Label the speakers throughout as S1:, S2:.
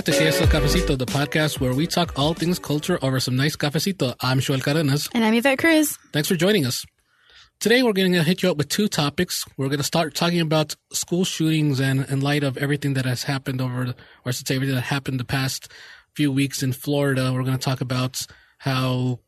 S1: Back to KSL Cafecito, the podcast where we talk all things culture over some nice cafecito. I'm Xoel Cardenas.
S2: And I'm Yvette Cruz.
S1: Thanks for joining us. Today we're going to hit you up with two topics. We're going to start talking about school shootings and in light of everything that has happened over, or I should say everything that happened the past few weeks in Florida. We're going to talk about how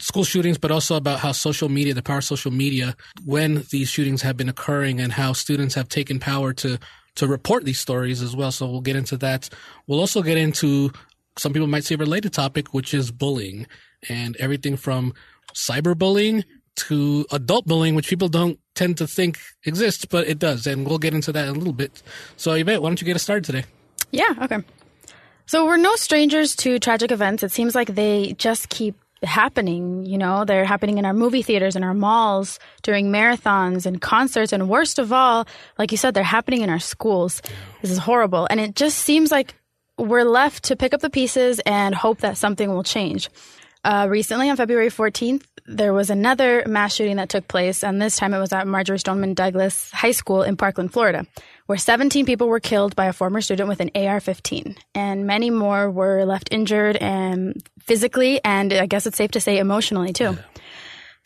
S1: school shootings, but also about how social media, the power of social media, when these shootings have been occurring and how students have taken power to to report these stories as well. So we'll get into that. We'll also get into some people might say related topic, which is bullying and everything from cyberbullying to adult bullying, which people don't tend to think exists, but it does. And we'll get into that in a little bit. So Yvette, why don't you get us started today?
S2: Yeah, okay. So we're no strangers to tragic events. It seems like they just keep happening. You know, they're happening in our movie theaters, in our malls, during marathons and concerts. And worst of all, like you said, they're happening in our schools. This is horrible. And it just seems like we're left to pick up the pieces and hope that something will change. Uh, recently, on February 14th, there was another mass shooting that took place, and this time it was at Marjory Stoneman Douglas High School in Parkland, Florida, where 17 people were killed by a former student with an AR 15, and many more were left injured and physically, and I guess it's safe to say emotionally too.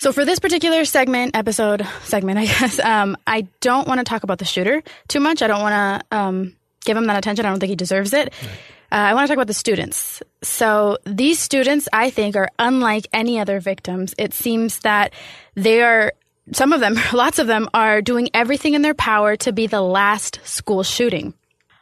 S2: So for this particular segment, episode segment, I guess, um, I don't want to talk about the shooter too much. I don't want to um, give him that attention. I don't think he deserves it. Uh, I want to talk about the students. So these students, I think, are unlike any other victims. It seems that they are, some of them, lots of them, are doing everything in their power to be the last school shooting.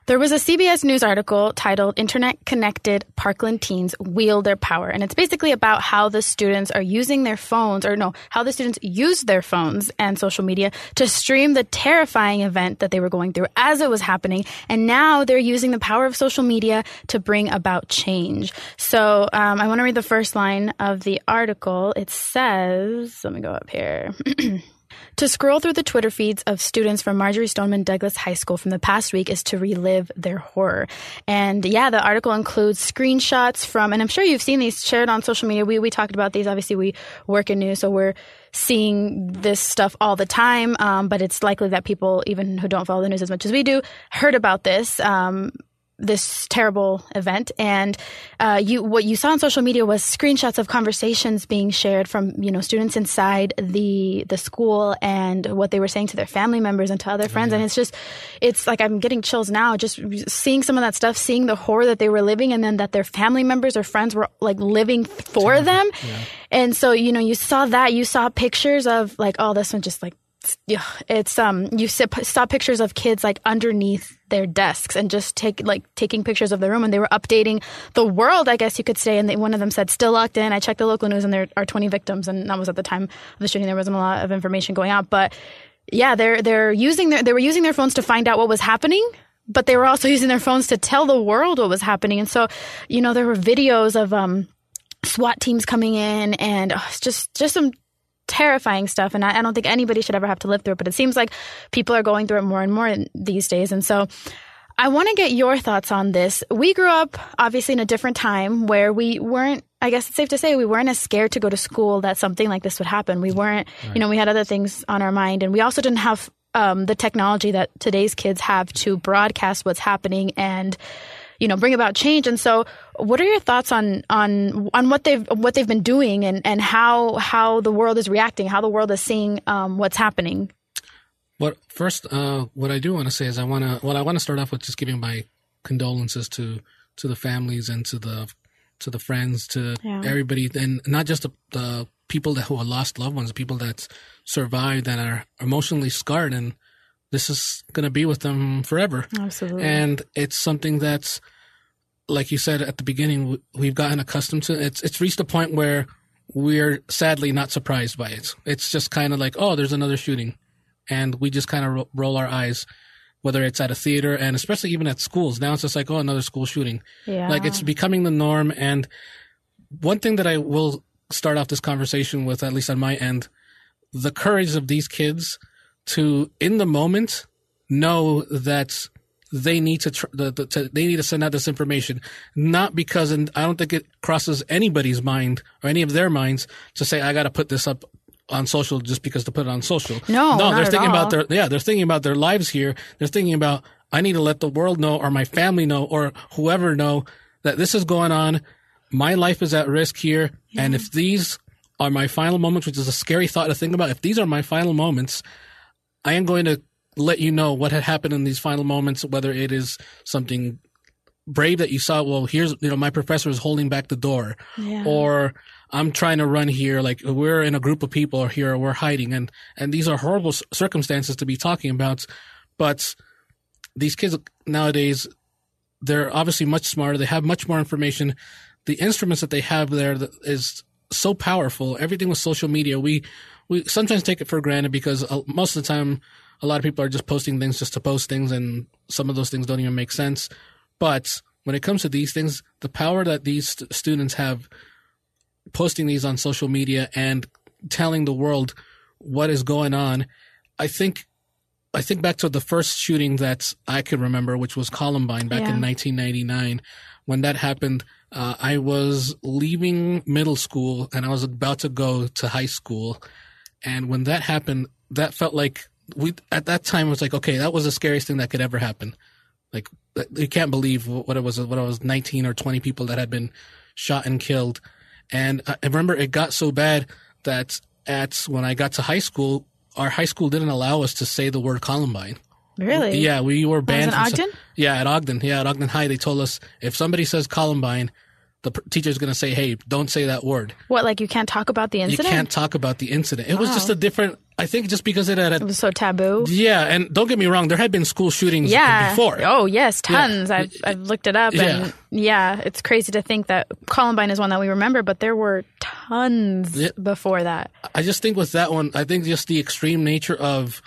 S2: There was a CBS News article titled Internet Connected Parkland Teens Wield Their Power. And it's basically about how the students are using their phones, or no, how the students use their phones and social media to stream the terrifying event that they were going through as it was happening. And now they're using the power of social media to bring about change. So um, I want to read the first line of the article. It says, let me go up here. To scroll through the Twitter feeds of students from Marjory Stoneman Douglas High School from the past week is to relive their horror. And yeah, the article includes screenshots from, and I'm sure you've seen these shared on social media. We, we talked about these. Obviously, we work in news, so we're seeing this stuff all the time. Um, but it's likely that people, even who don't follow the news as much as we do, heard about this. Um, this terrible event. And uh, you what you saw on social media was screenshots of conversations being shared from you know students inside the the school and what they were saying to their family members and to other friends. And it's just it's like I'm getting chills now just seeing some of that stuff seeing the horror that they were living and then that their family members or friends were like living for them.
S1: Yeah.
S2: and so you know you saw that. You saw pictures of like oh this one just like yeah, it's um you saw pictures of kids like underneath their desks and just take like taking pictures of the room and they were updating the world I guess you could say. And they, one of them said still locked in. I checked the local news and there are 20 victims and that was at the time of the shooting. There wasn't a lot of information going out. But yeah they're they're using their they were using their phones to find out what was happening but they were also using their phones to tell the world what was happening. And so you know there were videos of um SWAT teams coming in and oh, it's just just some terrifying stuff and I, I, don't think anybody should ever have to live through it but it seems like people are going through it more and more these days and so i want to get your thoughts on this we grew up obviously in a different time where we weren't i guess it's safe to say we weren't as scared to go to school that something like this would happen we weren't right. you know we had other things on our mind and we also didn't have um, the technology that today's kids have to broadcast what's happening and you know bring about change and so what are your thoughts on on on what they've what they've been doing and and how how the world is reacting how the world is seeing um, what's happening
S1: what first uh, what i do want to say is i want to well i want to start off with just giving my condolences to to the families and to the to the friends to yeah. everybody and not just the, the people that who have lost loved ones the people that survived that are emotionally scarred and this is going to be with them forever.
S2: Absolutely.
S1: And it's something that's, like you said at the beginning, we've gotten accustomed to. It's it's reached a point where we're sadly not surprised by it. It's just kind of like, oh, there's another shooting, and we just kind of ro- roll our eyes, whether it's at a theater and especially even at schools. Now it's just like, oh, another school shooting.
S2: yeah.
S1: Like it's becoming the norm. And one thing that I will start off this conversation with, at least on my end, the courage of these kids to, in the moment, know that they need to, tr- the, the, to they need to send out this information, not because, and I don't think it crosses anybody's mind or any of their minds to say, I got to put this up on social just because to put it on social.
S2: No,
S1: no, they're thinking
S2: all.
S1: about their, yeah, they're thinking about their lives here. They're thinking about, I need to let the world know or my family know or whoever know that this is going on. My life is at risk here. And if these are my final moments, which is a scary thought to think about, if these are my final moments, I am going to let you know what had happened in these final moments, whether it is something brave that you saw. Well, here's, you know, my professor is holding back the door
S2: Yeah.
S1: or I'm trying to run here. Like we're in a group of people or here, or we're hiding. And, and these are horrible circumstances to be talking about. But these kids nowadays, they're obviously much smarter. They have much more information. The instruments that they have there is so powerful. Everything with social media, we, we sometimes take it for granted because uh, most of the time, a lot of people are just posting things just to post things and some of those things don't even make sense. But when it comes to these things, the power that these st- students have posting these on social media and telling the world what is going on, I think I think back to the first shooting that I could remember, which was Columbine back
S2: Yeah.
S1: in 1999. When that happened, uh, I was leaving middle school and I was about to go to high school. And when that happened, that felt like we at that time it was like, okay, that was the scariest thing that could ever happen. Like you can't believe what it was. What it was, 19 or 20 people that had been shot and killed. And I remember it got so bad that at when I got to high school, our high school didn't allow us to say the word Columbine.
S2: really?
S1: Yeah, we were banned.
S2: in Ogden?
S1: yeah, at Ogden. Yeah, at Ogden High, they told us if somebody says Columbine, the teacher's going to say, "Hey, don't say that word.
S2: What? Like you can't talk about the incident?
S1: You can't talk about the incident." It was just a different. I think just because it had
S2: It was so taboo.
S1: yeah, and don't get me wrong, there had been school shootings
S2: Yeah.
S1: before.
S2: Oh yes, tons. I've I've looked it up, and yeah, it's crazy to think that Columbine is one that we remember, but there were tons
S1: Yeah.
S2: before that.
S1: I just think with that one, I think just the extreme nature of,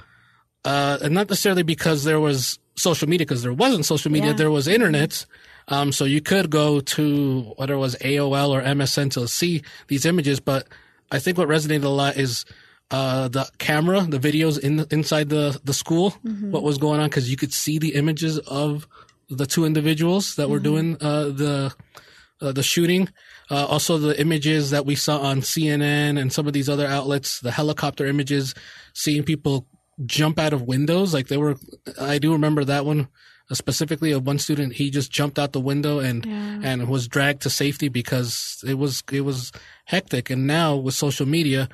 S1: uh, and not necessarily because there was social media, because there wasn't social media,
S2: Yeah.
S1: there was internet. Um, so you could go to whether it was AOL or MSN to see these images, but I think what resonated a lot is, uh, the camera, the videos in the, inside the, the school, what was going on, because you could see the images of the two individuals that were doing, uh, the, uh, the shooting. Uh, also, the images that we saw on CNN and some of these other outlets, the helicopter images, seeing people jump out of windows. Like they were, I do remember that one specifically of one student. He just jumped out the window and and was dragged to safety because it was it was hectic. And now with social media,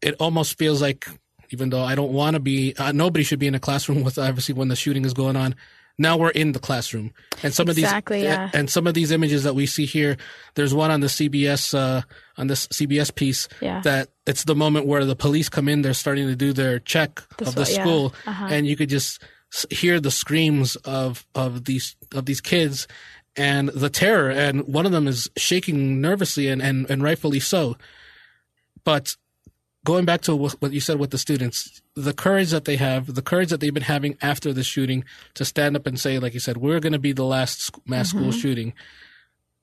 S1: it almost feels like even though I don't want to be, uh, nobody should be in a classroom with obviously when the shooting is going on. Now we're in the classroom, and some
S2: Exactly,
S1: of these,
S2: yeah.
S1: and some of these images that we see here. There's one on the CBS, uh, on this CBS piece
S2: Yeah.
S1: that it's the moment where the police come in. They're starting to do their check
S2: This
S1: of the
S2: one, yeah.
S1: school,
S2: Uh-huh.
S1: and you could just hear the screams of of these of these kids and the terror. And one of them is shaking nervously, and and, and rightfully so. But going back to what you said with the students, the courage that they have, the courage that they've been having after the shooting to stand up and say, like you said, we're going to be the last mass school mm-hmm. shooting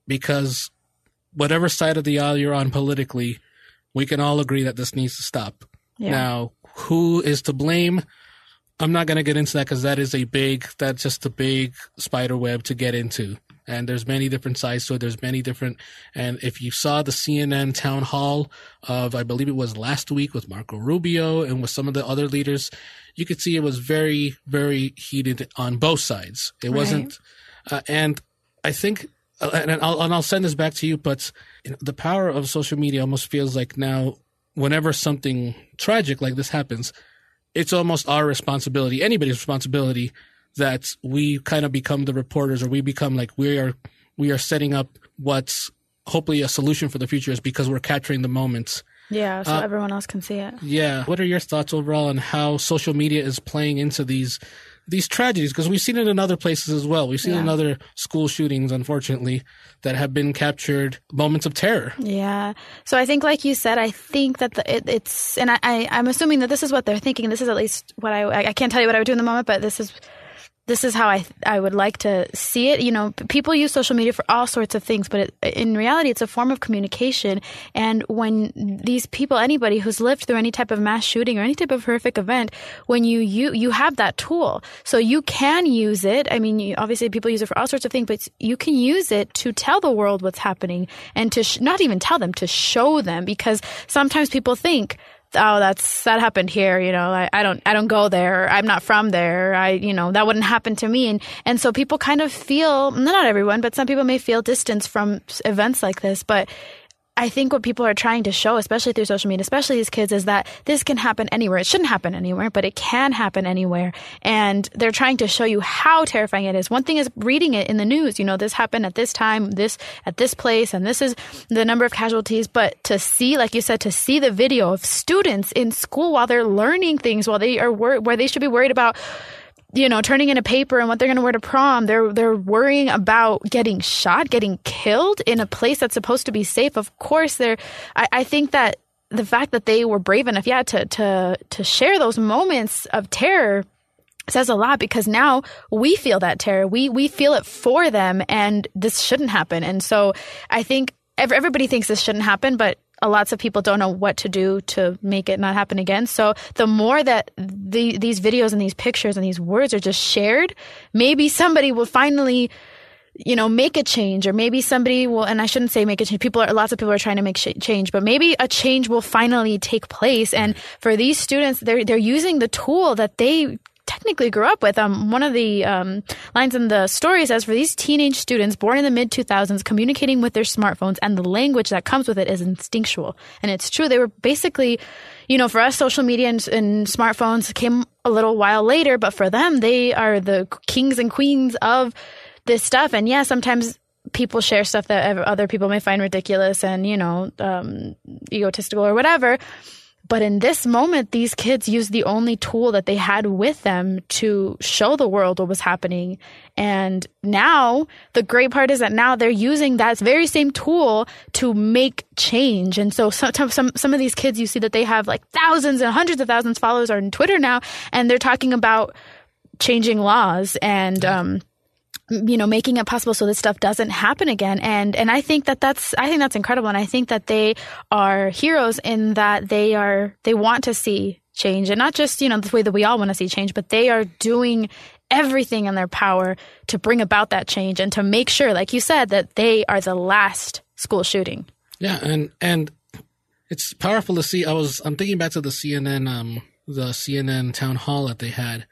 S1: because whatever side of the aisle you're on politically, we can all agree that this needs to stop.
S2: Yeah.
S1: Now, who is to blame? I'm not going to get into that because that is a big, that's just a big spider web to get into. And there's many different sides to it. There's many different, and if you saw the CNN town hall of, I believe it was last week with Marco Rubio and with some of the other leaders, you could see it was very, very heated on both sides. It wasn't, uh, and I think, uh, and I'll, and I'll send this back to you, but you know, the power of social media almost feels like now, whenever something tragic like this happens, it's almost our responsibility, anybody's responsibility, that we kind of become the reporters or we become like we are we are setting up what's hopefully a solution for the future is because we're capturing the moments
S2: Yeah, so
S1: Uh,
S2: everyone else can see it.
S1: Yeah. What are your thoughts overall on how social media is playing into these these tragedies? Because we've seen it in other places as well. We've seen it in other school shootings, unfortunately, that have been captured moments of terror.
S2: Yeah. So I think, like you said, I think that the, it, it's, and I, I, I'm assuming that this is what they're thinking. This is at least what I, I can't tell you what I would do in the moment, but this is, this is how I, I would like to see it. You know, p- people use social media for all sorts of things, but it, in reality, it's a form of communication. And when these people, anybody who's lived through any type of mass shooting or any type of horrific event, when you, you, you have that tool. So you can use it. I mean, you, obviously people use it for all sorts of things, but you can use it to tell the world what's happening and to sh- not even tell them, to show them because sometimes people think, oh that's that happened here you know I, I don't i don't go there. I'm not from there. I you know that wouldn't happen to me. And and so people kind of feel not everyone but some people may feel distance from events like this. But I think what people are trying to show, especially through social media, especially these kids, is that this can happen anywhere. It shouldn't happen anywhere, but it can happen anywhere. And they're trying to show you how terrifying it is. One thing is reading it in the news. You know, this happened at this time, this at this place, and this is the number of casualties. But to see, like you said, to see the video of students in school while they're learning things, while they are wor- where they should be worried about you know, turning in a paper and what they're going to wear to prom. They're they're worrying about getting shot, getting killed in a place that's supposed to be safe. Of course, they're. I, I think that the fact that they were brave enough, yeah, to to to share those moments of terror says a lot because now we feel that terror. We we feel it for them, and this shouldn't happen. And so I think ev- everybody thinks this shouldn't happen, but lots of people don't know what to do to make it not happen again. So the more that the, these videos and these pictures and these words are just shared, maybe somebody will finally you know, make a change, or maybe somebody will, and I shouldn't say make a change. People are, lots of people are trying to make sh- change, but maybe a change will finally take place. And for these students, they're, they're using the tool that they technically grew up with. Um, one of the um, lines in the story says, for these teenage students born in the mid 2000s, communicating with their smartphones and the language that comes with it is instinctual. And it's true. They were basically, you know, for us, social media and, and smartphones came a little while later, but for them, they are the kings and queens of this stuff. And yeah, sometimes people share stuff that other people may find ridiculous and, you know, um, egotistical or whatever. But in this moment, these kids used the only tool that they had with them to show the world what was happening. And now the great part is that now they're using that very same tool to make change. And so some, some, some of these kids, you see that they have like thousands and hundreds of thousands of followers on Twitter now, and they're talking about changing laws and, um, you know making it possible so this stuff doesn't happen again. And and i think that that's i think that's incredible. And i think that they are heroes in that they are they want to see change. And not just you know the way that we all want to see change but they are doing everything in their power to bring about that change and to make sure like you said that they are the last school shooting.
S1: Yeah, and and it's powerful to see. I was I'm thinking back to the CNN um the CNN town hall that they had,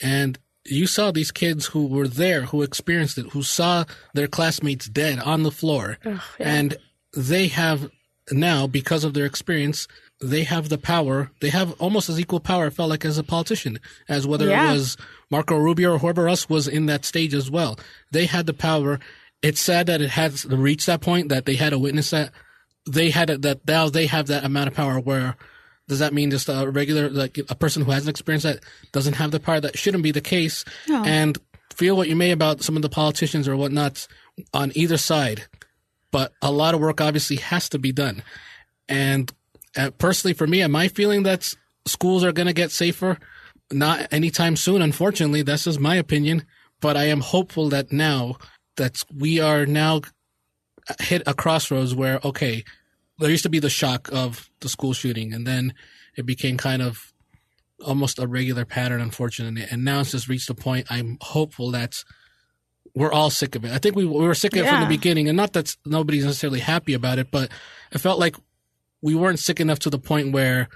S1: and you saw these kids who were there, who experienced it, who saw their classmates dead on the floor, and they have now because of their experience. They have the power. They have almost as equal power. It felt like as a politician, as whether
S2: Yeah.
S1: it was Marco Rubio or whoever else was in that stage as well. They had the power. It's sad that it has reached that point that they had to witness that they had it that now they have that amount of power where does that mean just a regular like a person who hasn't experienced that doesn't have the power? That shouldn't be the case.
S2: No.
S1: and feel what you may about some of the politicians or whatnot on either side. But a lot of work obviously has to be done. And uh, personally for me my feeling that schools are going to get safer? Not anytime soon unfortunately. That's just my opinion. But i am hopeful that now that we are now hit a crossroads where okay there used to be the shock of the school shooting and then it became kind of almost a regular pattern unfortunately. And now it's just reached a point i'm hopeful that we're all sick of it. I think we, we were sick of it from the beginning and not that nobody's necessarily happy about it but it felt like we weren't sick enough to the point where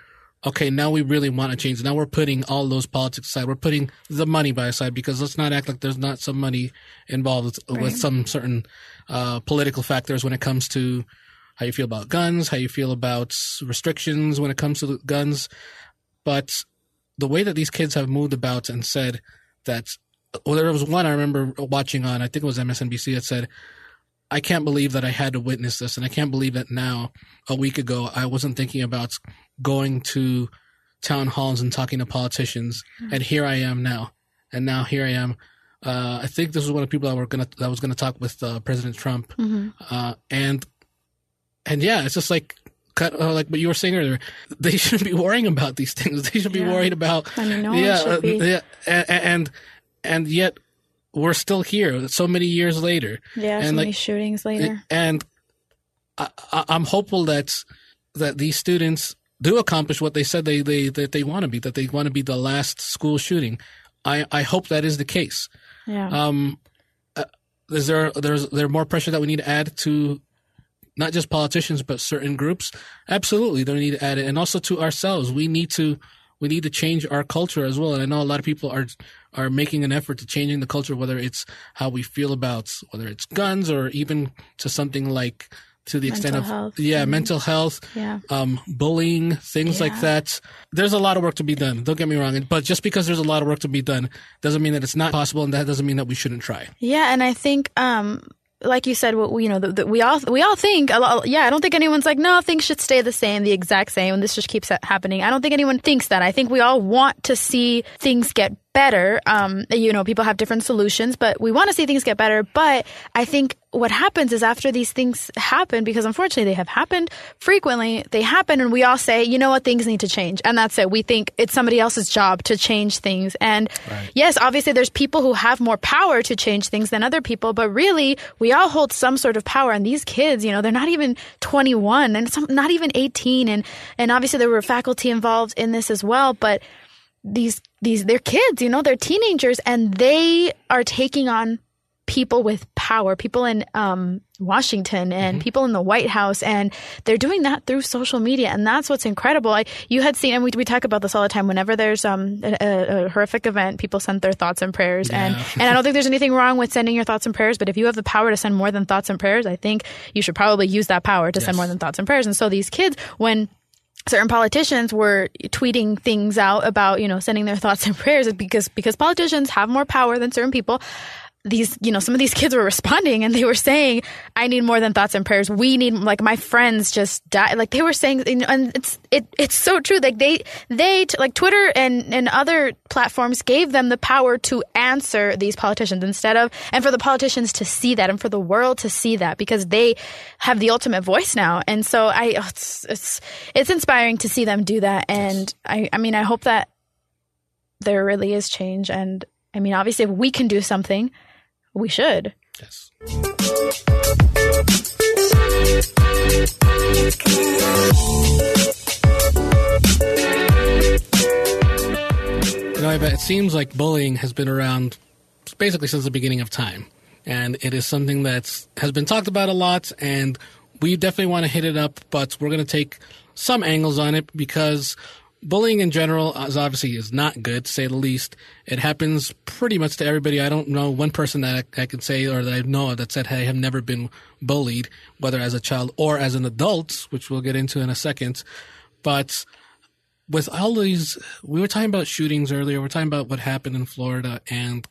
S1: okay now we really want to change. Now we're putting all those politics aside. We're putting the money by aside because let's not act like there's not some money involved with, with some certain uh, political factors when it comes to how you feel about guns how you feel about restrictions when it comes to guns but the way that these kids have moved about and said that well there was one i remember watching on i think it was msnbc that said I can't believe that I had to witness this, and I can't believe that now, a week ago, I wasn't thinking about going to town halls and talking to politicians,
S2: Mm-hmm.
S1: and here I am now, and now here I am. Uh, I think this was one of the people that were gonna that was gonna talk with uh, President Trump,
S2: Mhm.
S1: uh, and and yeah, it's just like cut uh, like what you were saying earlier. They shouldn't be worrying about these things. They should be worried about
S2: I mean, no
S1: yeah, uh, yeah, and, and and yet we're still here so many years later.
S2: Yeah,
S1: and
S2: so
S1: like-
S2: many shootings later.
S1: And I, I, I'm hopeful that that these students do accomplish what they said they they that they want to be. That they want to be the last school shooting. I I hope that is the case.
S2: yeah.
S1: Um, uh, is there there's there more pressure that we need to add to not just politicians but certain groups? Absolutely, they need to add it, and also to ourselves. We need to we need to change our culture as well. And I know a lot of people are are making an effort to changing the culture, whether it's how we feel about whether it's guns or even to something like to the extent
S2: Mental
S1: of
S2: health.
S1: yeah
S2: Mhm.
S1: mental health
S2: yeah.
S1: um, bullying, things like that. There's a lot of work to be done. Don't get me wrong. But just because there's a lot of work to be done doesn't mean that it's not possible, and that doesn't mean that we shouldn't try.
S2: Yeah, and I think, um, like you said, what you know, the, the, we all we all think. Lot, yeah, I don't think anyone's like, no, things should stay the same, the exact same, and this just keeps happening. I don't think anyone thinks that. I think we all want to see things get better. Um, you know, people have different solutions, but we want to see things get better. But I think what happens is after these things happen, because unfortunately they have happened frequently, they happen, and we all say, you know what, things need to change, and that's it. We think it's somebody else's job to change things, and yes, obviously there's people who have more power to change things than other people, but really we all hold some sort of power. And these kids, you know, they're not even 21 and some, not even 18, and and obviously there were faculty involved in this as well, but these these they're kids, you know, they're teenagers, and they are taking on people with power, people in um, Washington and people in the White House, and they're doing that through social media, and that's what's incredible. I, you had seen, and we, we talk about this all the time. Whenever there's um, a, a, horrific event, people send their thoughts and prayers, and
S1: Yeah.
S2: and I don't think there's anything wrong with sending your thoughts and prayers, but if you have the power to send more than thoughts and prayers, I think you should probably use that power to send more than thoughts and prayers. And so these kids, when certain politicians were tweeting things out about you know sending their thoughts and prayers because because politicians have more power than certain people these you know some of these kids were responding and they were saying i need more than thoughts and prayers. We need like my friends just died. Like they were saying and it's it it's so true. Like they they like twitter and and other platforms gave them the power to answer these politicians instead of and for the politicians to see that and for the world to see that because they have the ultimate voice now. And so i oh, it's it's it's inspiring to see them do that. And i i mean i hope that there really is change. And i mean obviously if we can do something we should
S1: Yes. You know, I bet it seems like bullying has been around basically since the beginning of time, and it is something that has been talked about a lot, and we definitely want to hit it up, but we're going to take some angles on it because bullying in general is obviously is not good, to say the least. It happens pretty much to everybody. I don't know one person that I, I can say or that I know of that said, "Hey, I have never been bullied, whether as a child or as an adult," which we'll get into in a second. But with all these, we were talking about shootings earlier. We're talking about what happened in Florida, and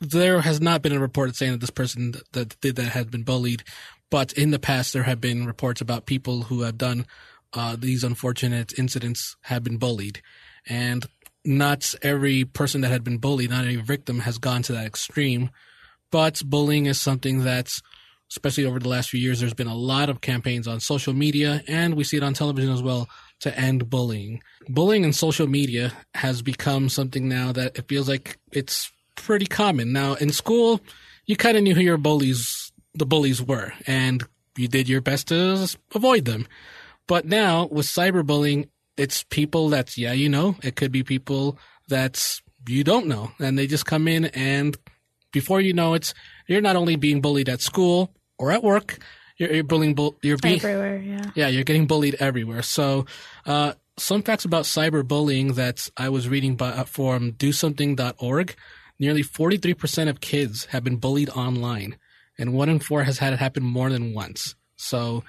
S1: there has not been a report saying that this person that did that had been bullied. But in the past, there have been reports about people who have done uh, these unfortunate incidents have been bullied, and not every person that had been bullied, not every victim, has gone to that extreme. But bullying is something that's especially over the last few years, there's been a lot of campaigns on social media, and we see it on television as well to end bullying. Bullying in social media has become something now that it feels like it's pretty common. Now, in school, you kind of knew who your bullies, the bullies were, and you did your best to avoid them. But now with cyberbullying, it's people that's, yeah, you know, it could be people that's you don't know, and they just come in and before you know it, you're not only being bullied at school or at work, you're, you're bullying, bull, you're being,
S2: everywhere. Yeah.
S1: yeah, you're getting bullied everywhere. So, uh, some facts about cyberbullying that I was reading by, uh, from DoSomething.org. Nearly 43% of kids have been bullied online, and one in four has had it happen more than once. So,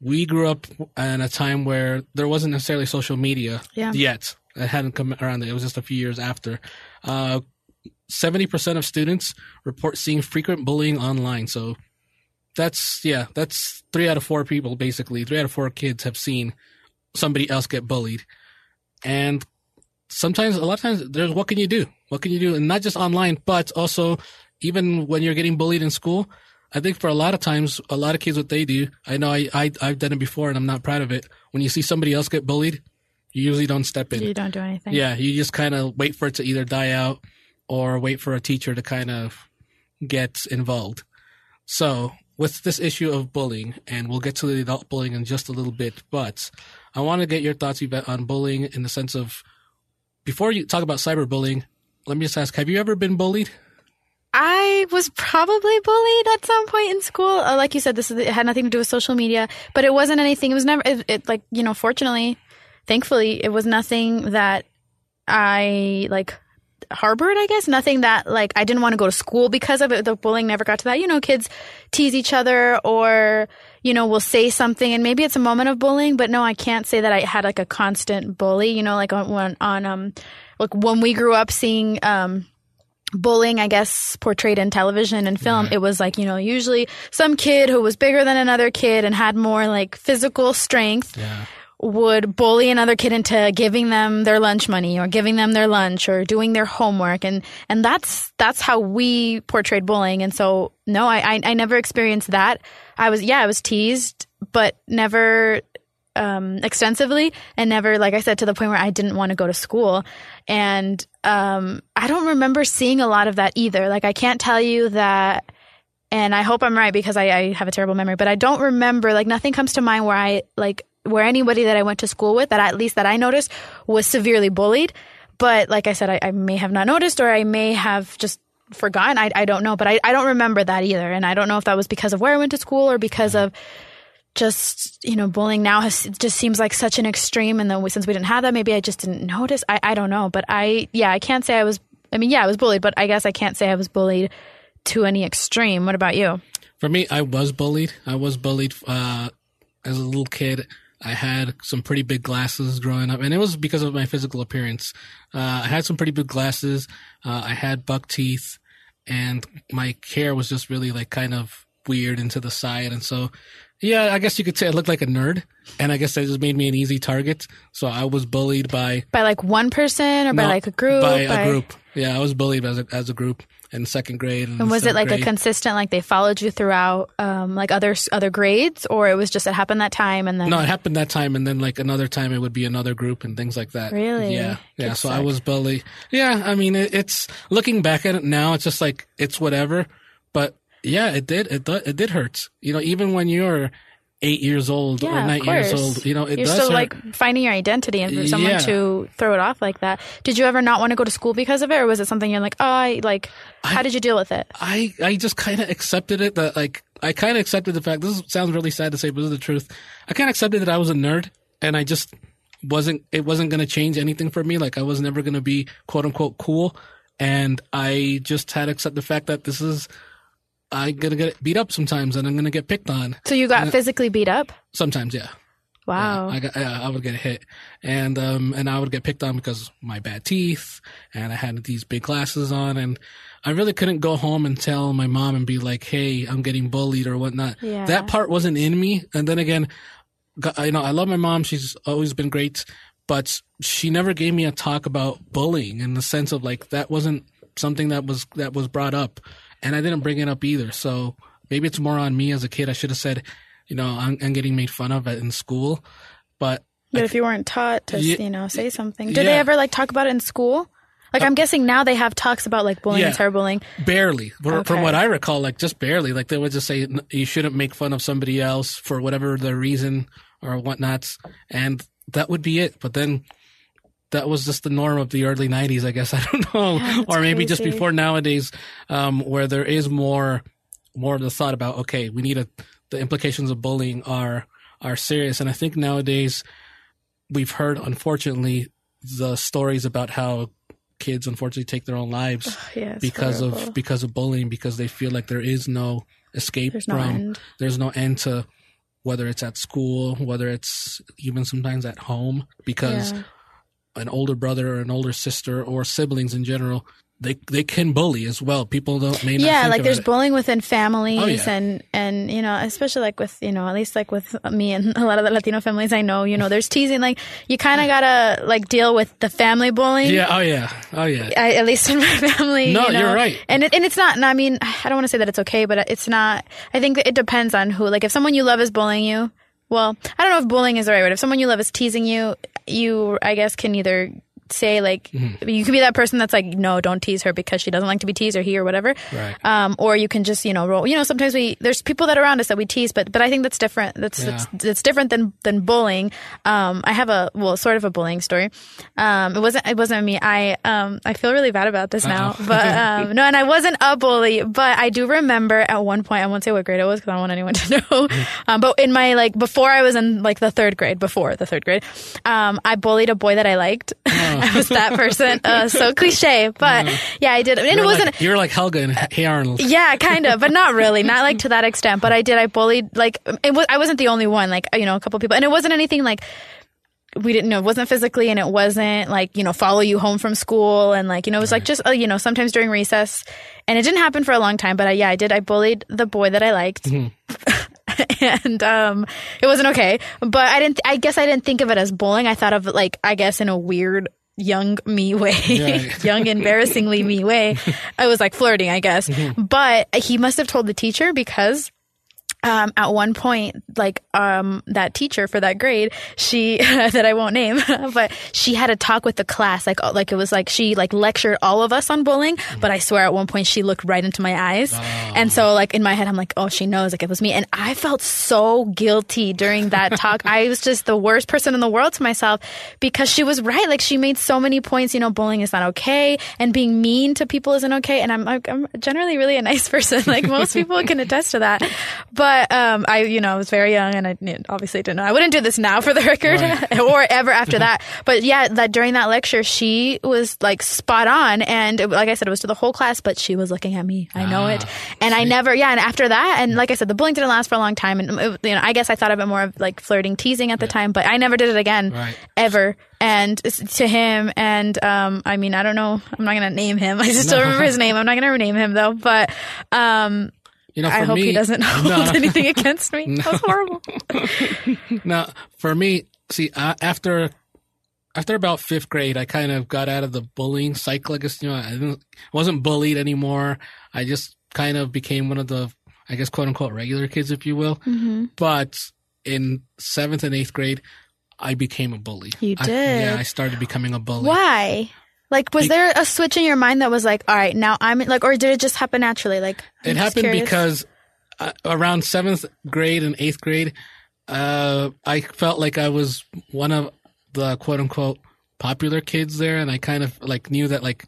S1: we grew up in a time where there wasn't necessarily social media
S2: Yeah.
S1: yet. It hadn't come around. It was just a few years after. Uh, 70% of students report seeing frequent bullying online. So that's yeah, that's three out of four people basically. Three out of four kids have seen somebody else get bullied, and sometimes a lot of times there's what can you do? What can you do? And not just online, but also even when you're getting bullied in school. I think for a lot of times, a lot of kids, what they do, I know I, I I've done it before, and I'm not proud of it. When you see somebody else get bullied, you usually don't step in.
S2: You don't do anything.
S1: Yeah, you just kind of wait for it to either die out or wait for a teacher to kind of get involved. So, with this issue of bullying, and we'll get to the adult bullying in just a little bit, but I want to get your thoughts Yvette, on bullying in the sense of before you talk about cyberbullying, let me just ask: Have you ever been bullied?
S2: I was probably bullied at some point in school. Uh, like you said, this is, it had nothing to do with social media, but it wasn't anything. It was never, it, it, like, you know, fortunately, thankfully, it was nothing that I like harbored, I guess. Nothing that like I didn't want to go to school because of it. The bullying never got to that. You know, kids tease each other or, you know, will say something and maybe it's a moment of bullying, but no, I can't say that I had like a constant bully, you know, like on, on, um, like when we grew up seeing, um, bullying, I guess, portrayed in television and film, mm-hmm. it was like, you know, usually some kid who was bigger than another kid and had more like physical strength
S1: Yeah.
S2: would bully another kid into giving them their lunch money or giving them their lunch or doing their homework. And and that's that's how we portrayed bullying. And so no I I, I never experienced that. I was yeah I was teased but never um, extensively and never like I said to the point where I didn't want to go to school and um, I don't remember seeing a lot of that either like I can't tell you that and I hope I'm right because I, I have a terrible memory, but I don't remember like nothing comes to mind where I like where anybody that I went to school with that at least that I noticed was severely bullied. But like I said, I, I may have not noticed or I may have just forgotten. I, I don't know, but I, I don't remember that either. And I don't know if that was because of where I went to school or because of just, you know, bullying now has just seems like such an extreme. And then since we didn't have that, maybe I just didn't notice. I, I don't know. But I, yeah, I can't say I was, I mean, yeah, I was bullied, but I guess I can't say I was bullied to any extreme. What about you?
S1: For me, I was bullied. I was bullied uh, as a little kid. I had some pretty big glasses growing up, and it was because of my physical appearance. Uh, I had some pretty big glasses. Uh, I had buck teeth, and my hair was just really like kind of weird into the side, and so yeah, I guess you could say I looked like a nerd, and I guess that just made me an easy target. So I was bullied by
S2: By like one person or by like a group?
S1: by
S2: By-
S1: a group. Yeah, I was bullied as a as a group in second grade.
S2: And was it like a consistent, like they followed you throughout, um, like other other grades, or it was just it happened that time and then?
S1: No, it happened that time, and then like another time, it would be another group and things like that.
S2: Really?
S1: Yeah, yeah. So I was bullied. Yeah, I mean, it, it's looking back at it now, it's just like it's whatever. But yeah, it did. It do- it did hurt. You know, even when you're eight years old
S2: yeah,
S1: or nine years old, you know, it
S2: You're
S1: does
S2: still
S1: hurt.
S2: like finding your identity, and for someone
S1: Yeah.
S2: to throw it off like that. Did you ever not want to go to school because of it, or was it something you're like, oh, I like? How did you deal with it?
S1: I I just kind of accepted it that like I kind of accepted the fact. This is- sounds really sad to say, but this is the truth. I kind of accepted that I was a nerd, and I just wasn't. It wasn't going to change anything for me. Like I was never going to be quote unquote cool, and I just had to accept the fact that this is. I'm gonna get beat up sometimes, and I'm gonna get picked on
S2: So you got physically beat up?
S1: sometimes. Yeah.
S2: Wow.
S1: I got, yeah, I would get hit, and um, and I would get picked on because my bad teeth, and I had these big glasses on, and I really couldn't go home and tell my mom and be like, "Hey, I'm getting bullied" or whatnot.
S2: Yeah.
S1: That part wasn't in me, and then again, you know, I love my mom; she's always been great, but she never gave me a talk about bullying in the sense of like that wasn't something that was that was brought up, and I didn't bring it up either. So maybe it's more on me as a kid. I should have said, you know, I'm, I'm getting made fun of in school, but
S2: But if you weren't taught to,
S1: Ye-
S2: you know, say something, did they ever like talk about it in school? Like uh, I'm guessing now they have talks about like bullying and
S1: Yeah.
S2: cyberbullying.
S1: barely From-
S2: Okay.
S1: from what i recall like just barely like they would just say you shouldn't make fun of somebody else for whatever the reason or whatnots, and that would be it but then that was just the norm of the early 90s i guess i don't know
S2: Yeah,
S1: or maybe just before nowadays um, where there is more more of the thought about okay we need a the implications of bullying are are serious and i think nowadays we've heard unfortunately the stories about how kids unfortunately take their own lives
S2: Yeah,
S1: because
S2: horrible.
S1: of because of bullying because they feel like there is no escape
S2: There's
S1: from
S2: end.
S1: there's no end to whether it's at school whether it's even sometimes at home because
S2: Yeah.
S1: An older brother or an older sister or siblings in general they they can bully as well. People don't may not
S2: yeah
S1: think
S2: like there's
S1: it.
S2: bullying within oh, families
S1: Oh, yeah.
S2: and and you know especially like with you know at least like with me and a lot of the latino families i know you know there's teasing like you kind of gotta like deal with the family bullying
S1: Yeah. Oh yeah. Oh yeah.
S2: I, at least in my family.
S1: No,
S2: you know?
S1: you're right.
S2: And it, and it's not. and I mean, I don't want to say that it's okay, but it's not. I think it depends on who. Like, if someone you love is bullying you, well, I don't know if bullying is the right word. If someone you love is teasing you, you, I guess, can either say like
S1: Mm-hmm.
S2: you could be that person that's like no don't tease her because she doesn't like to be teased or he or whatever.
S1: Right.
S2: um or you can just you know roll you know sometimes we there's people that are around us that we tease but but i think that's different. That's
S1: Yeah.
S2: that's, that's different than than bullying. Um i have a well sort of a bullying story. Um it wasn't it wasn't me. I um i feel really bad about this now but um no and i wasn't a bully but i do remember at one point i won't say what grade it was because i don't want anyone to know. Um but in my like before i was in like the third grade before the third grade um i bullied a boy that i liked i was that person uh so cliche but yeah i did and it wasn't
S1: like, you're like Helga and Hey Arnold.
S2: yeah, kind of, but not really, not like to that extent. But I did. I bullied like it was. I wasn't the only one. Like you know, a couple people, and it wasn't anything like we didn't know. It wasn't physically, and it wasn't like you know follow you home from school, and like you know it was like just uh, you know sometimes during recess, and it didn't happen for a long time. But I, yeah, I did. I bullied the boy that I liked. and um it wasn't okay but i didn't i guess i didn't think of it as bullying i thought of it like i guess in a weird young me way
S1: Right.
S2: young embarrassingly me way. I was like flirting i guess. Mm-hmm. But he must have told the teacher because um, at one point, like um, that teacher for that grade, she that I won't name, but she had a talk with the class, like like it was like she like lectured all of us on bullying. But I swear, at one point, she looked right into my eyes, and so like in my head, I'm like, oh, she knows, like it was me, and I felt so guilty during that talk. I was just the worst person in the world to myself because she was right. Like she made so many points. You know, bullying is not okay, and being mean to people isn't okay. And I'm like, I'm generally really a nice person. Like most people can attest to that. But um, I, you know, I was very young, and I you know, obviously didn't know. I wouldn't do this now for the record, or ever after that. But yeah, that during that lecture, she was like spot on, and it, like I said, it was to the whole class, but she was looking at me. I know it, and I never, yeah. And after that, and like I said, the bullying didn't last for a long time, and it, you know, I guess I thought of it more of like flirting, teasing at the time, but I never did it again,
S1: Right.
S2: ever. And to him, and um, I mean, I don't know. I'm not gonna name him. I just don't remember his name. I'm not gonna rename him though. But um,
S1: You know, for
S2: I hope
S1: me,
S2: he doesn't hold
S1: No, no.
S2: anything against me. That was horrible.
S1: Now, for me, see, uh, after after about fifth grade, I kind of got out of the bullying cycle. I guess you know, I didn't, wasn't bullied anymore. I just kind of became one of the, I guess, quote unquote, regular kids, if you will.
S2: Mm-hmm.
S1: But in seventh and eighth grade, I became a bully.
S2: You
S1: I-
S2: did?
S1: yeah, I started becoming a bully.
S2: Why? Like, was there a switch in your mind that was like, all right, now I'm like, or did it just happen naturally? Like, I'm
S1: It happened
S2: curious.
S1: because uh, around seventh grade and eighth grade, uh, I felt like I was one of the quote unquote popular kids there, and I kind of like knew that like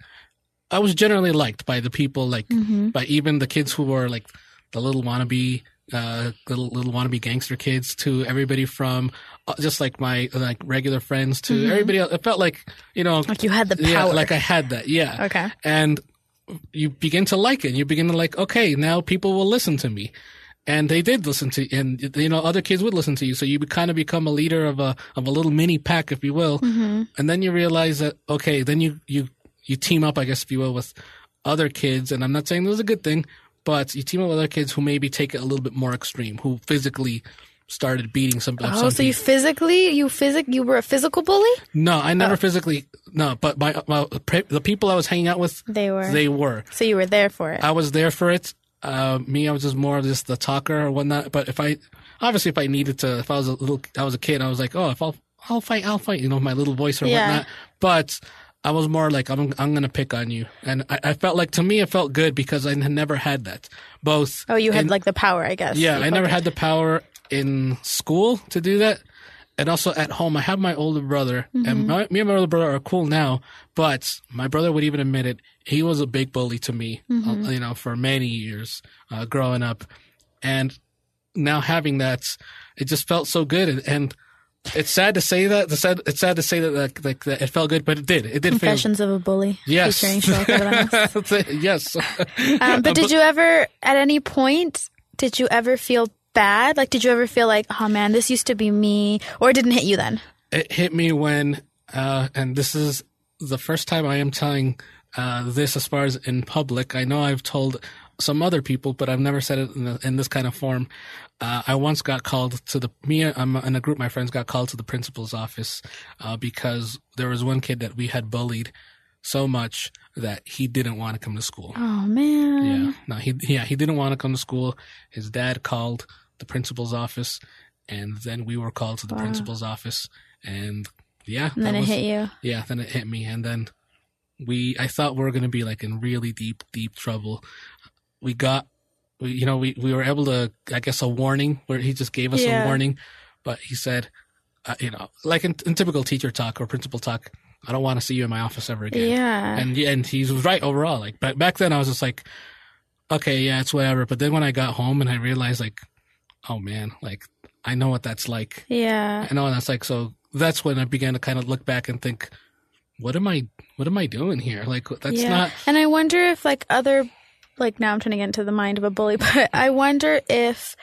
S1: I was generally liked by the people, like
S2: Mm-hmm.
S1: by even the kids who were like the little wannabe, uh, little little wannabe gangster kids to everybody from uh, just like my like regular friends to everybody else. It felt like you know,
S2: Mm-hmm. like you had the
S1: yeah,
S2: power.
S1: like I had that, yeah
S2: okay.
S1: and you begin to like it. You begin to like, okay, now people will listen to me. And they did listen to, and you know, other kids would listen to you. So you kind of become a leader of a of a little mini pack, if you will.
S2: Mm-hmm.
S1: And then you realize that okay, then you you you team up, I guess, if you will, with other kids. And I'm not saying this is a good thing, but you team up with other kids who maybe take it a little bit more extreme, who physically started beating some.
S2: Oh,
S1: some
S2: so you physically, you physic, you were a physical bully?
S1: No, I
S2: Oh.
S1: never physically. No, but my, my the people I was hanging out with,
S2: They were.
S1: they were.
S2: so you were there for it.
S1: I was there for it. Uh, me, I was just more of just the talker or whatnot. But if I, obviously, if I needed to, if I was a little, I was a kid, I was like, oh, if I'll, I'll fight, I'll fight. You know, my little voice or
S2: Yeah.
S1: whatnot. But I was more like, I'm, I'm gonna pick on you, and I, I felt like to me, it felt good because I had never had that. Both.
S2: oh, you had
S1: in-
S2: like the power, I guess.
S1: yeah, I never
S2: it.
S1: had the power in school to do that. And also at home, I have my older brother,
S2: Mm-hmm.
S1: and my, me and my older brother are cool now. But my brother would even admit it. He was a big bully to me,
S2: Mm-hmm.
S1: uh, you know, for many years uh, growing up. And now having that, it just felt so good. And, and it's sad to say that. It's sad, it's sad to say that, like, like that it felt good, but it did. It did feel.
S2: Confessions of a Bully.
S1: Yes. Yes.
S2: Um, but did you ever, at any point, did you ever feel bad? Like, did you ever feel like, oh man, this used to be me, or it didn't hit you then?
S1: it hit me when, uh, and this is the first time I am telling uh, this as far as in public. I know I've told some other people, but I've never said it in, the, in this kind of form. Uh, I once got called to the me I'm in a group. My friends got called to the principal's office uh, because there was one kid that we had bullied so much that he didn't want to come to school.
S2: Oh man.
S1: Yeah, no, he yeah he didn't want to come to school. His dad called the principal's office, and then we were called to the
S2: Wow.
S1: principal's office, and yeah,
S2: And then it
S1: was-
S2: hit you.
S1: yeah, then it hit me, and then we I thought we were gonna be like in really deep, deep trouble. We got, we, you know, we we were able to, I guess, a warning where he just gave us
S2: Yeah.
S1: a warning, but he said, uh, you know, like in, in typical teacher talk or principal talk, I don't want to see you in my office ever again.
S2: Yeah.
S1: And and he was right overall. Like, but back then I was just like, okay, yeah, it's whatever. But then when I got home and I realized, like, oh man, like I know what that's like.
S2: yeah.
S1: I know what that's like. So that's when I began to kind of look back and think, what am I, what am I doing here? Like, that's
S2: yeah.
S1: not.
S2: And I wonder if like other like now I'm trying to get into the mind of a bully, but I wonder if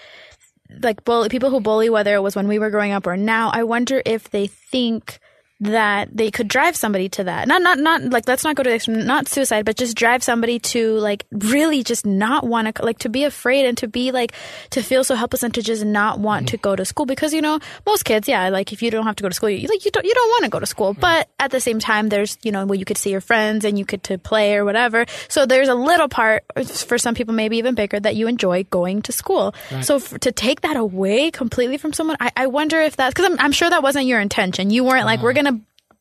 S2: like bully people who bully whether it was when we were growing up or now, I wonder if they think that they could drive somebody to that. Not not not like let's not go to the extreme, not suicide, but just drive somebody to like really just not want to like to be afraid and to be like to feel so helpless and to just not want to go to school because you know most kids, yeah, like if you don't have to go to school, you like you don't you don't want to go to school, but at the same time, there's you know where you could see your friends and you could to play or whatever. So there's a little part for some people, maybe even bigger, that you enjoy going to school. So f- to take that away completely from someone, I, I wonder if that's because I'm, I'm sure that wasn't your intention. You weren't like we're gonna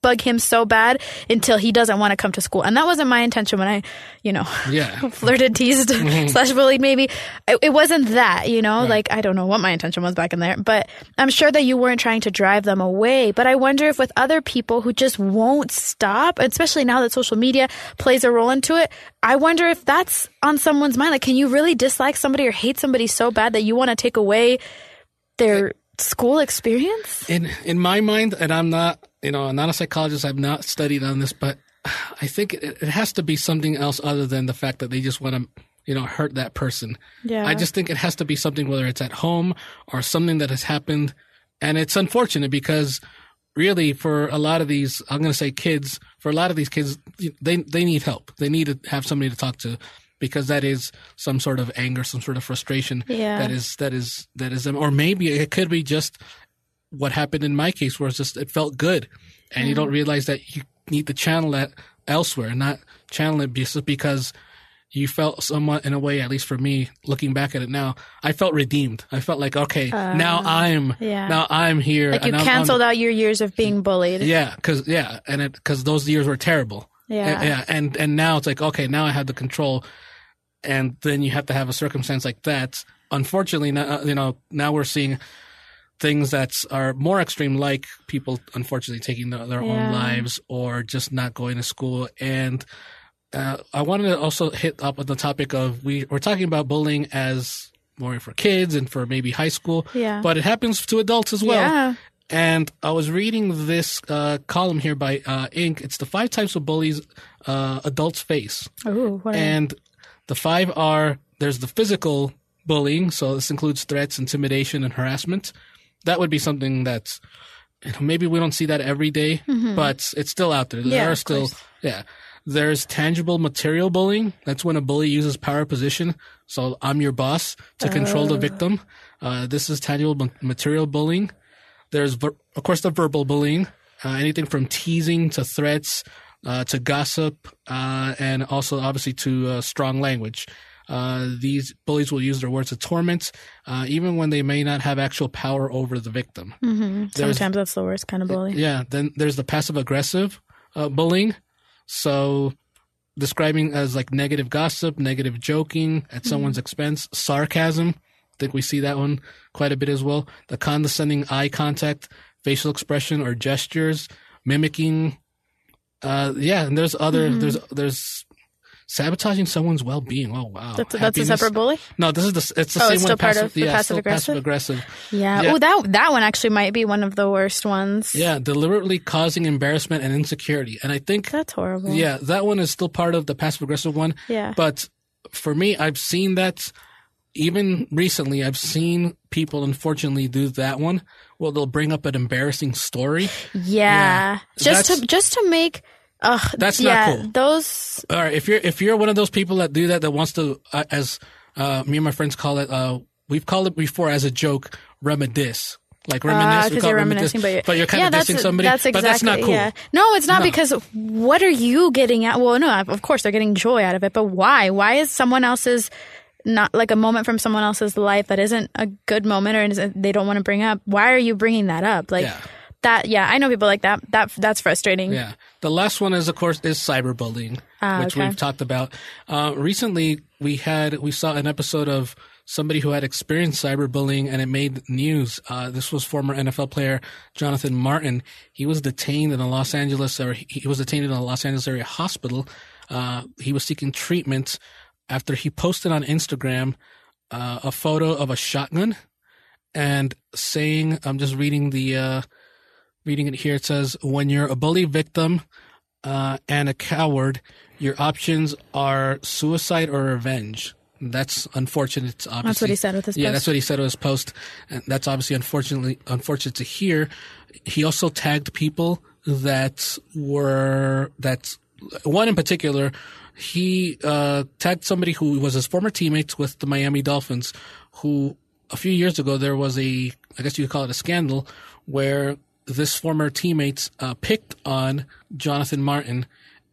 S2: bug him so bad until he doesn't want to come to school. And that wasn't my intention when I, you know,
S1: Yeah.
S2: flirted, teased, mm-hmm. slash bullied maybe. It, it wasn't that, you know, like I don't know what my intention was back in there, but I'm sure that you weren't trying to drive them away. But I wonder if with other people who just won't stop, especially now that social media plays a role into it, I wonder if that's on someone's mind. Like, can you really dislike somebody or hate somebody so bad that you want to take away their school experience?
S1: in in my mind, and I'm not, you know, I'm not a psychologist. I've not studied on this, but I think it, it has to be something else other than the fact that they just want to, you know, hurt that person.
S2: Yeah.
S1: I just think it has to be something, whether it's at home or something that has happened, and it's unfortunate because really for a lot of these, I'm going to say kids, for a lot of these kids, they they need help. They need to have somebody to talk to. Because that is some sort of anger, some sort of frustration
S2: Yeah.
S1: that is that is that is them, or maybe it could be just what happened in my case was just it felt good and you don't mm-hmm. realize that you need to channel that elsewhere and not channel it just because you felt somewhat in a way at least for me looking back at it now i felt redeemed i felt like okay now ah, i'm
S2: yeah.
S1: now i'm here
S2: Like you
S1: and I'm- I'm-
S2: canceled out your years of being bullied.
S1: yeah because yeah and it because those years were terrible
S2: Yeah.
S1: and, yeah and and now it's like okay now i have the control and then you have to have a circumstance like that unfortunately now uh, you know now we're seeing things that are more extreme like people unfortunately taking their, their
S2: Yeah.
S1: own lives or just not going to school and uh, i wanted to also hit up on the topic of we we're talking about bullying as more for kids and for maybe high school
S2: Yeah.
S1: but it happens to adults as well
S2: Yeah.
S1: and I was reading this uh, column here by uh, Inc. It's the five types of bullies uh, adults face.
S2: Ooh,
S1: And the five are there's the physical bullying. So this includes threats, intimidation, and harassment. That would be something that's you know, maybe we don't see that every day, but it's still out there. There
S2: Mm-hmm. Yeah,
S1: are still, yeah. There's tangible material bullying. That's when a bully uses power position. So I'm your boss to control
S2: Oh.
S1: the victim. Uh, this is tangible material bullying. There's, ver- of course, the verbal bullying. Uh, anything from teasing to threats uh, to gossip, uh, and also obviously to uh, strong language. Uh, these bullies will use their words to torment, uh, even when they may not have actual power over the victim. there's-
S2: Sometimes that's the worst kind of bully.
S1: Yeah. Then there's the passive aggressive uh, bullying. So describing as like negative gossip, negative joking at someone's expense, sarcasm. I think we see that one quite a bit as well. The condescending eye contact, facial expression or gestures, mimicking. Uh, yeah, and there's other there's there's sabotaging someone's well-being. Oh wow,
S2: That's, that's a separate bully.
S1: No, this is the it's the
S2: Oh,
S1: same
S2: it's
S1: one.
S2: still part
S1: passive,
S2: of the
S1: yeah,
S2: passive aggressive.
S1: aggressive.
S2: Yeah.
S1: Yeah.
S2: Oh, that that one actually might be one of the worst ones.
S1: Yeah, deliberately causing embarrassment and insecurity. And I think
S2: That's horrible.
S1: Yeah, that one is still part of the passive aggressive one.
S2: Yeah.
S1: But for me, I've seen that even recently, I've seen people unfortunately do that one. Well, they'll bring up an embarrassing story.
S2: Yeah. Just
S1: That's-
S2: to just to make Ugh,
S1: That's not
S2: yeah,
S1: cool.
S2: Those
S1: All right, if you're if you're one of those people that do that, that wants to, uh, as uh, me and my friends call it, uh, we've called it before as a joke, reminisce. Like reminisce, we call
S2: you're
S1: it
S2: reminiscing, but you're,
S1: but you're kind
S2: yeah,
S1: of dissing somebody.
S2: That's exactly,
S1: but that's not cool.
S2: Yeah. No, it's not
S1: No.
S2: because what are you getting at? Well, no, of course they're getting joy out of it, but why? Why is someone else's not like a moment from someone else's life that isn't a good moment or they don't want to bring up? Why are you bringing that up? Like
S1: Yeah.
S2: That? Yeah, I know people like that. That that's frustrating.
S1: Yeah. The last one is, of course, is cyberbullying,
S2: Ah,
S1: which
S2: okay.
S1: we've talked about. Uh, recently, we had we saw an episode of somebody who had experienced cyberbullying, and it made news. Uh, this was former NFL player Jonathan Martin. He was detained in a Los Angeles, or he was detained in a Los Angeles area hospital. Uh, he was seeking treatment after he posted on Instagram uh, a photo of a shotgun and saying, "I'm just reading the." Reading it here. It says, when you're a bully victim uh, and a coward, your options are suicide or revenge. That's unfortunate. Obviously.
S2: That's what he said with his
S1: Yeah,
S2: post.
S1: that's what he said with his post, and that's obviously unfortunately unfortunate to hear. He also tagged people that were that one in particular. He uh, tagged somebody who was his former teammates with the Miami Dolphins, who a few years ago there was a I guess you could call it a scandal where this former teammates uh, picked on Jonathan Martin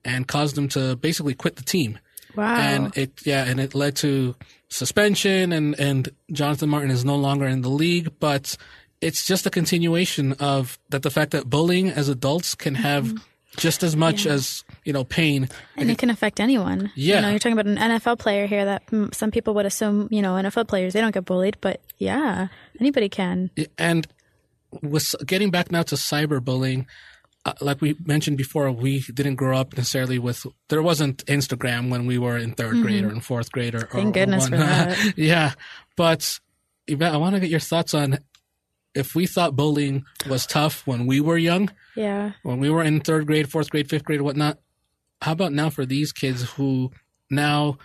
S1: and caused him to basically quit the team.
S2: Wow.
S1: And it yeah, and it led to suspension and and Jonathan Martin is no longer in the league, but it's just a continuation of that the fact that bullying as adults can have just as much as, you know, pain.
S2: And it can affect anyone.
S1: Yeah.
S2: You know, you're talking about an NFL player here that some people would assume, you know, NFL players, they don't get bullied, but yeah, anybody can.
S1: and with getting back now to cyberbullying, uh, like we mentioned before, we didn't grow up necessarily with. There wasn't Instagram when we were in 3rd grade or in fourth grade, or
S2: Mm-hmm. Thank
S1: or- or
S2: goodness for that.
S1: yeah, but Yvette, I want to get your thoughts on if we thought bullying was tough when we were young,
S2: Yeah.
S1: when we were in third grade, fourth grade, fifth grade, whatnot. How about now for these kids who now,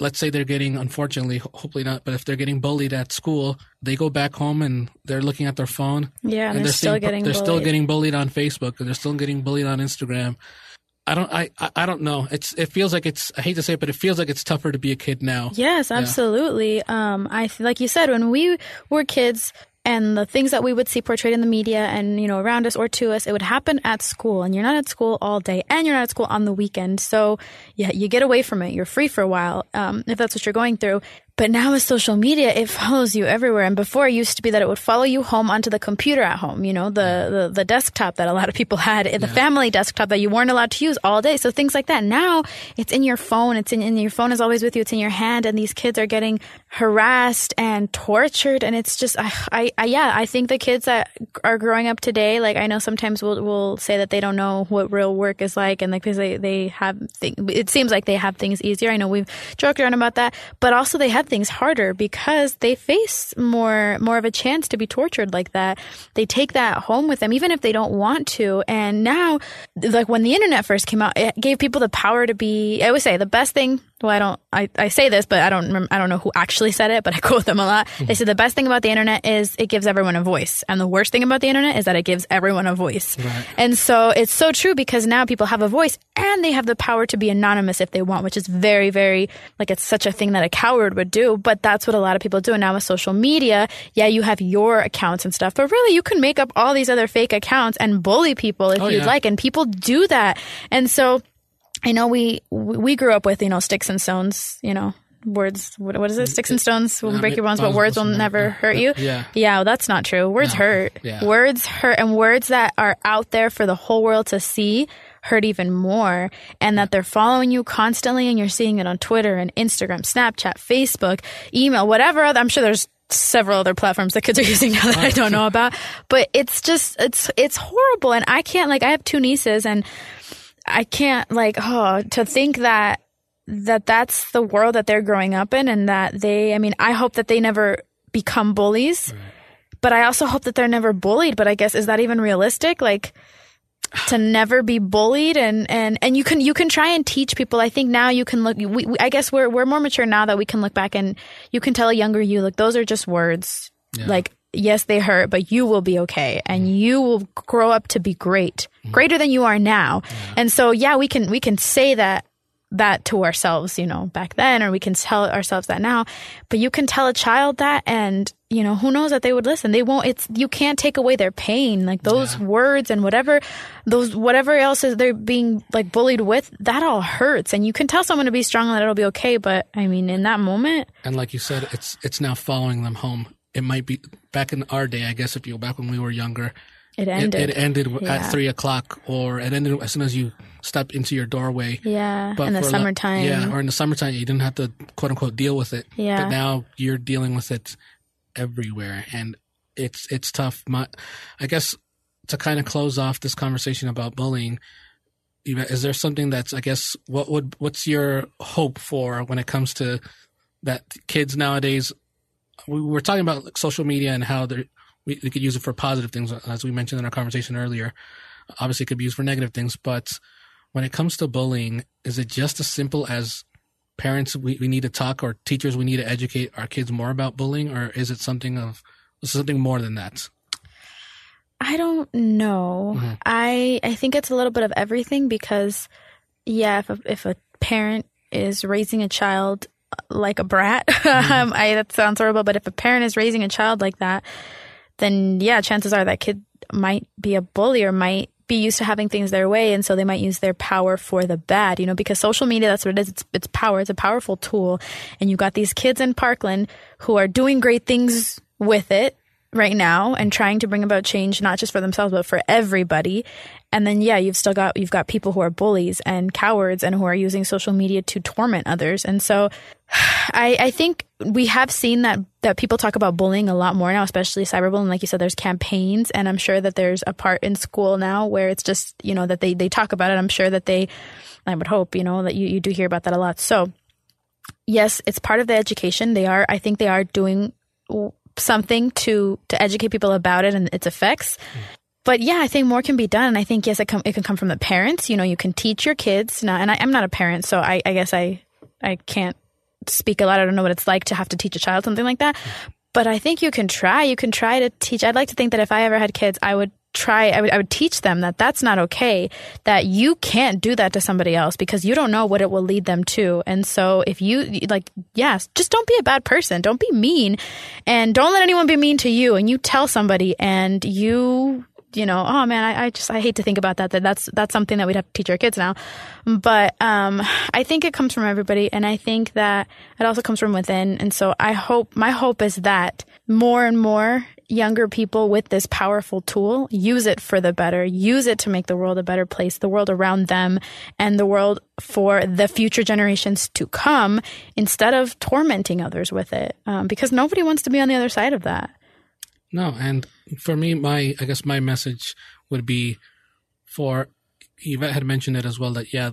S1: let's say they're getting, unfortunately, hopefully not, but if they're getting bullied at school, they go back home and they're looking at their phone
S2: Yeah. And, they're, still
S1: seeing-
S2: getting
S1: they're
S2: bullied.
S1: still getting bullied on Facebook and they're still getting bullied on Instagram. I don't I, I don't know. It's it feels like it's I hate to say it, but it feels like it's tougher to be a kid now.
S2: Yes, absolutely. Um, I like you said when we were kids, and the things that we would see portrayed in the media and you know around us or to us, it would happen at school, and you're not at school all day, and you're not at school on the weekend, so yeah, you get away from it. You're free for a while, um, if that's what you're going through. But now with social media, it follows you everywhere. And before it used to be that it would follow you home onto the computer at home, you know, the, the, the desktop that a lot of people had, the family desktop that you weren't allowed to use all day. So things like that. Now it's in your phone. It's in, in your phone is always with you. It's in your hand. And these kids are getting harassed and tortured. And it's just, I, I, I yeah, I think the kids that are growing up today, like I know sometimes we'll, we'll say that they don't know what real work is like. And like, because they, they have, thing, it seems like they have things easier. I know we've joked around about that, but also they have things harder because they face more more of a chance to be tortured like that. They take that home with them even if they don't want to. And now like when the internet first came out, it gave people the power to be I always say the best thing well, I don't. I, I say this, but I don't. Remember, I don't know who actually said it, but I quote them a lot. Mm-hmm. They said the best thing about the internet is it gives everyone a voice, and the worst thing about the internet is that it gives everyone a voice. And so it's so true because now people have a voice and they have the power to be anonymous if they want, which is very, very like it's such a thing that a coward would do. But that's what a lot of people do. And now with social media, yeah, you have your accounts and stuff, but really you can make up all these other fake accounts and bully people if
S1: Oh,
S2: you'd
S1: yeah.
S2: like, and people do that. And so. I know we we grew up with you know sticks and stones, you know words. What, what is it? Sticks and stones will break your bones, but words
S1: will never-
S2: hurt you.
S1: Yeah.
S2: yeah, well, that's not true. Words hurt.
S1: Yeah.
S2: Words hurt, and words that are out there for the whole world to see hurt even more. And that they're following you constantly, and you're seeing it on Twitter and Instagram, Snapchat, Facebook, email, whatever. I'm sure there's several other platforms that kids are using now that I don't know about. But it's just it's it's horrible, and I can't like I have two nieces and. I can't like oh to think that that that's the world that they're growing up in and that they I mean I hope that they never become bullies but I also hope that they're never bullied but I guess is that even realistic like to never be bullied and and and you can you can try and teach people. I think now you can look we, we, I guess we're we're more mature now that we can look back and you can tell a younger you like those are just words. Like yes they hurt but you will be okay and you will grow up to be great mm-hmm. greater than you are now. And so, yeah, we can we can say that that to ourselves, you know, back then, or we can tell ourselves that now. But you can tell a child that, and you know, who knows that they would listen? They won't. It's you can't take away their pain, like those
S1: Yeah.
S2: words and whatever, those whatever else is they're being like bullied with. That all hurts, and you can tell someone to be strong and that it'll be okay. But I mean, in that moment,
S1: And like you said, it's it's now following them home. It might be back in our day, I guess, if you go back when we were younger,
S2: it
S1: it,
S2: ended.
S1: it ended
S2: Yeah.
S1: at three o'clock, or it ended as soon as you stepped into your doorway.
S2: yeah,
S1: But
S2: in the summertime.
S1: yeah, or in the summertime, you didn't have to quote unquote deal with it.
S2: Yeah.
S1: But now you're dealing with it everywhere, and it's it's tough. My, I guess to kind of close off this conversation about bullying, is there something that's I guess what would what's your hope for when it comes to that kids nowadays? We were talking about like, social media and how they we, we could use it for positive things, as we mentioned in our conversation earlier. Obviously, it could be used for negative things, but when it comes to bullying, is it just as simple as parents we, we need to talk or teachers we need to educate our kids more about bullying, or is it something of something more than that?
S2: I don't know.
S1: Mhm.
S2: I I think it's a little bit of everything because yeah, if a, if a parent is raising a child like a brat, um, I that sounds horrible, but if a parent is raising a child like that, then yeah, chances are that kid might be a bully or might be used to having things their way and so they might use their power for the bad you know because social media that's what it is. It's, it's power. It's a powerful tool. And you got these kids in parkland who are doing great things with it right now and trying to bring about change not just for themselves but for everybody. And then yeah you've still got you've got people who are bullies and cowards and who are using social media to torment others. And so I, I think we have seen that that people talk about bullying a lot more now, especially cyberbullying. Like you said, there's campaigns, and I'm sure that there's a part in school now where it's just you know that they they talk about it. I'm sure that they, I would hope you know that you you do hear about that a lot. So yes, it's part of the education. They are, I think, they are doing something to to educate people about it and its effects. But yeah, I think more can be done. And I think yes, it, com- it can come from the parents. You know, you can teach your kids. Now, and I, I'm not a parent, so I, I guess I I can't speak a lot. I don't know what it's like to have to teach a child something like that. But I think you can try. You can try to teach. I'd like to think that if I ever had kids, I would try. I would, I would teach them that that's not okay. That you can't do that to somebody else because you don't know what it will lead them to. And so if you like, yes, just don't be a bad person. Don't be mean, and don't let anyone be mean to you. And you tell somebody, and you you know, oh man, I, I, just I hate to think about that. That that's that's something that we'd have to teach our kids now. But um, I think it comes from everybody, and I think that it also comes from within. And so I hope my hope is that more and more younger people with this powerful tool use it for the better, use it to make the world a better place, the world around them, and the world for the future generations to come, instead of tormenting others with it, um, because nobody wants to be on the other side of that.
S1: No, and for me, my I guess my message would be for Yvette had mentioned it as well that yeah,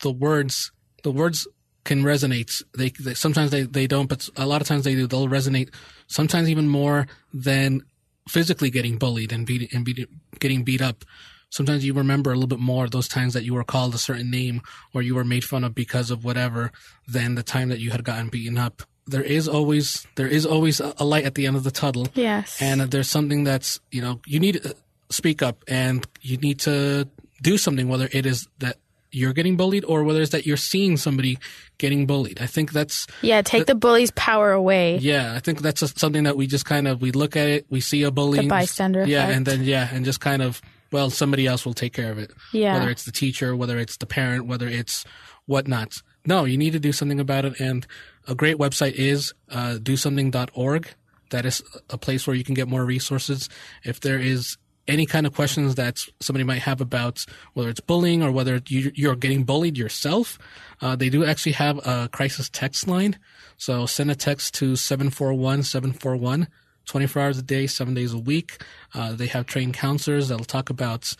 S1: the words the words can resonate. They, they sometimes they, they don't, but a lot of times they do. They'll resonate sometimes even more than physically getting bullied and beat and beat, getting beat up. Sometimes you remember a little bit more those times that you were called a certain name or you were made fun of because of whatever than the time that you had gotten beaten up. There is always there is always a light at the end of the tunnel
S2: Yes.
S1: and there's something that's you know you need to speak up and you need to do something whether it is that you're getting bullied or whether it's that you're seeing somebody getting bullied i think that's
S2: Yeah, take the bully's power away.
S1: yeah i think that's something that we just kind of we look at it we see a bullying
S2: bystander
S1: yeah
S2: effect.
S1: and then yeah and just kind of well somebody else will take care of it
S2: Yeah.
S1: whether it's the teacher whether it's the parent whether it's whatnot no you need to do something about it and a great website is uh, dosomething.org that is a place where you can get more resources if there is any kind of questions that somebody might have about whether it's bullying or whether you, you're getting bullied yourself uh, they do actually have a crisis text line so send a text to 741-741 24 hours a day, seven days a week. Uh, they have trained counselors that'll talk about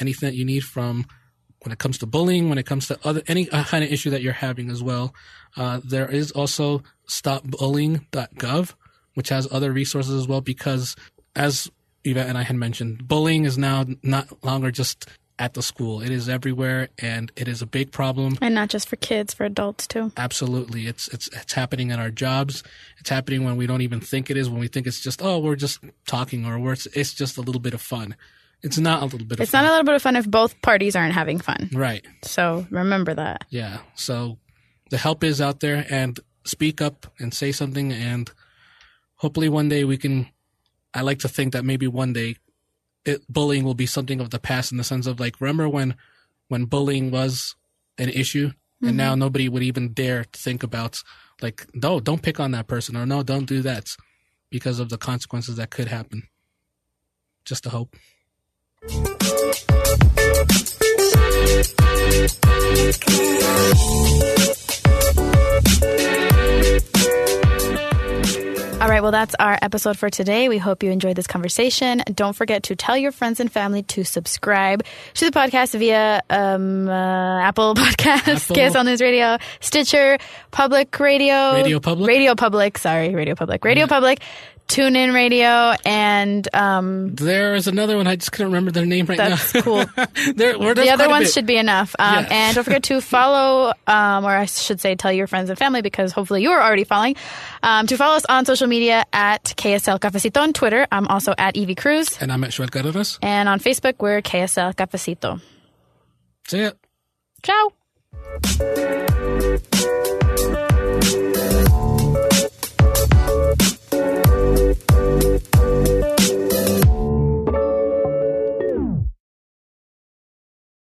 S1: anything that you need from when it comes to bullying, when it comes to other any uh, kind of issue that you're having as well. Uh, there is also stopbullying.gov, which has other resources as well because as Yvette and I had mentioned, bullying is now not longer just at the school. It is everywhere and it is a big problem.
S2: And not just for kids, for adults too.
S1: Absolutely. It's it's it's happening in our jobs. It's happening when we don't even think it is, when we think it's just, oh, we're just talking or we're, it's, just a little bit of fun. It's not a little bit.
S2: It's
S1: of fun.
S2: It's not a little bit of fun if both parties aren't having fun.
S1: right.
S2: So remember that.
S1: Yeah. So the help is out there, and speak up and say something, and hopefully one day we can. I like to think that maybe one day, it, bullying will be something of the past in the sense of like remember when, when bullying was an issue, and now mm-hmm. nobody would even dare to think about like no, don't pick on that person, or no, don't do that, because of the consequences that could happen. Just a hope.
S2: All right, well, that's our episode for today. We hope you enjoyed this conversation. Don't forget to tell your friends and family to subscribe to the podcast via um, uh, Apple Podcasts. KSL News Radio, Stitcher, Public Radio,
S1: Radio Public?
S2: Radio Public. Sorry, Radio Public, Radio Public, TuneIn Radio, and um,
S1: There is another one. I just couldn't remember their name right
S2: That's
S1: now.
S2: cool.
S1: there, well,
S2: the other ones
S1: bit.
S2: should be enough. Um,
S1: Yeah.
S2: And don't forget to follow, um, or I should say, tell your friends and family because hopefully you are already following. Um, to follow us on social media at KSL Cafecito on Twitter. I'm also at Evie Cruz.
S1: And I'm at Xoel Cardenas.
S2: And on Facebook, we're KSL Cafecito.
S1: See ya.
S2: Ciao.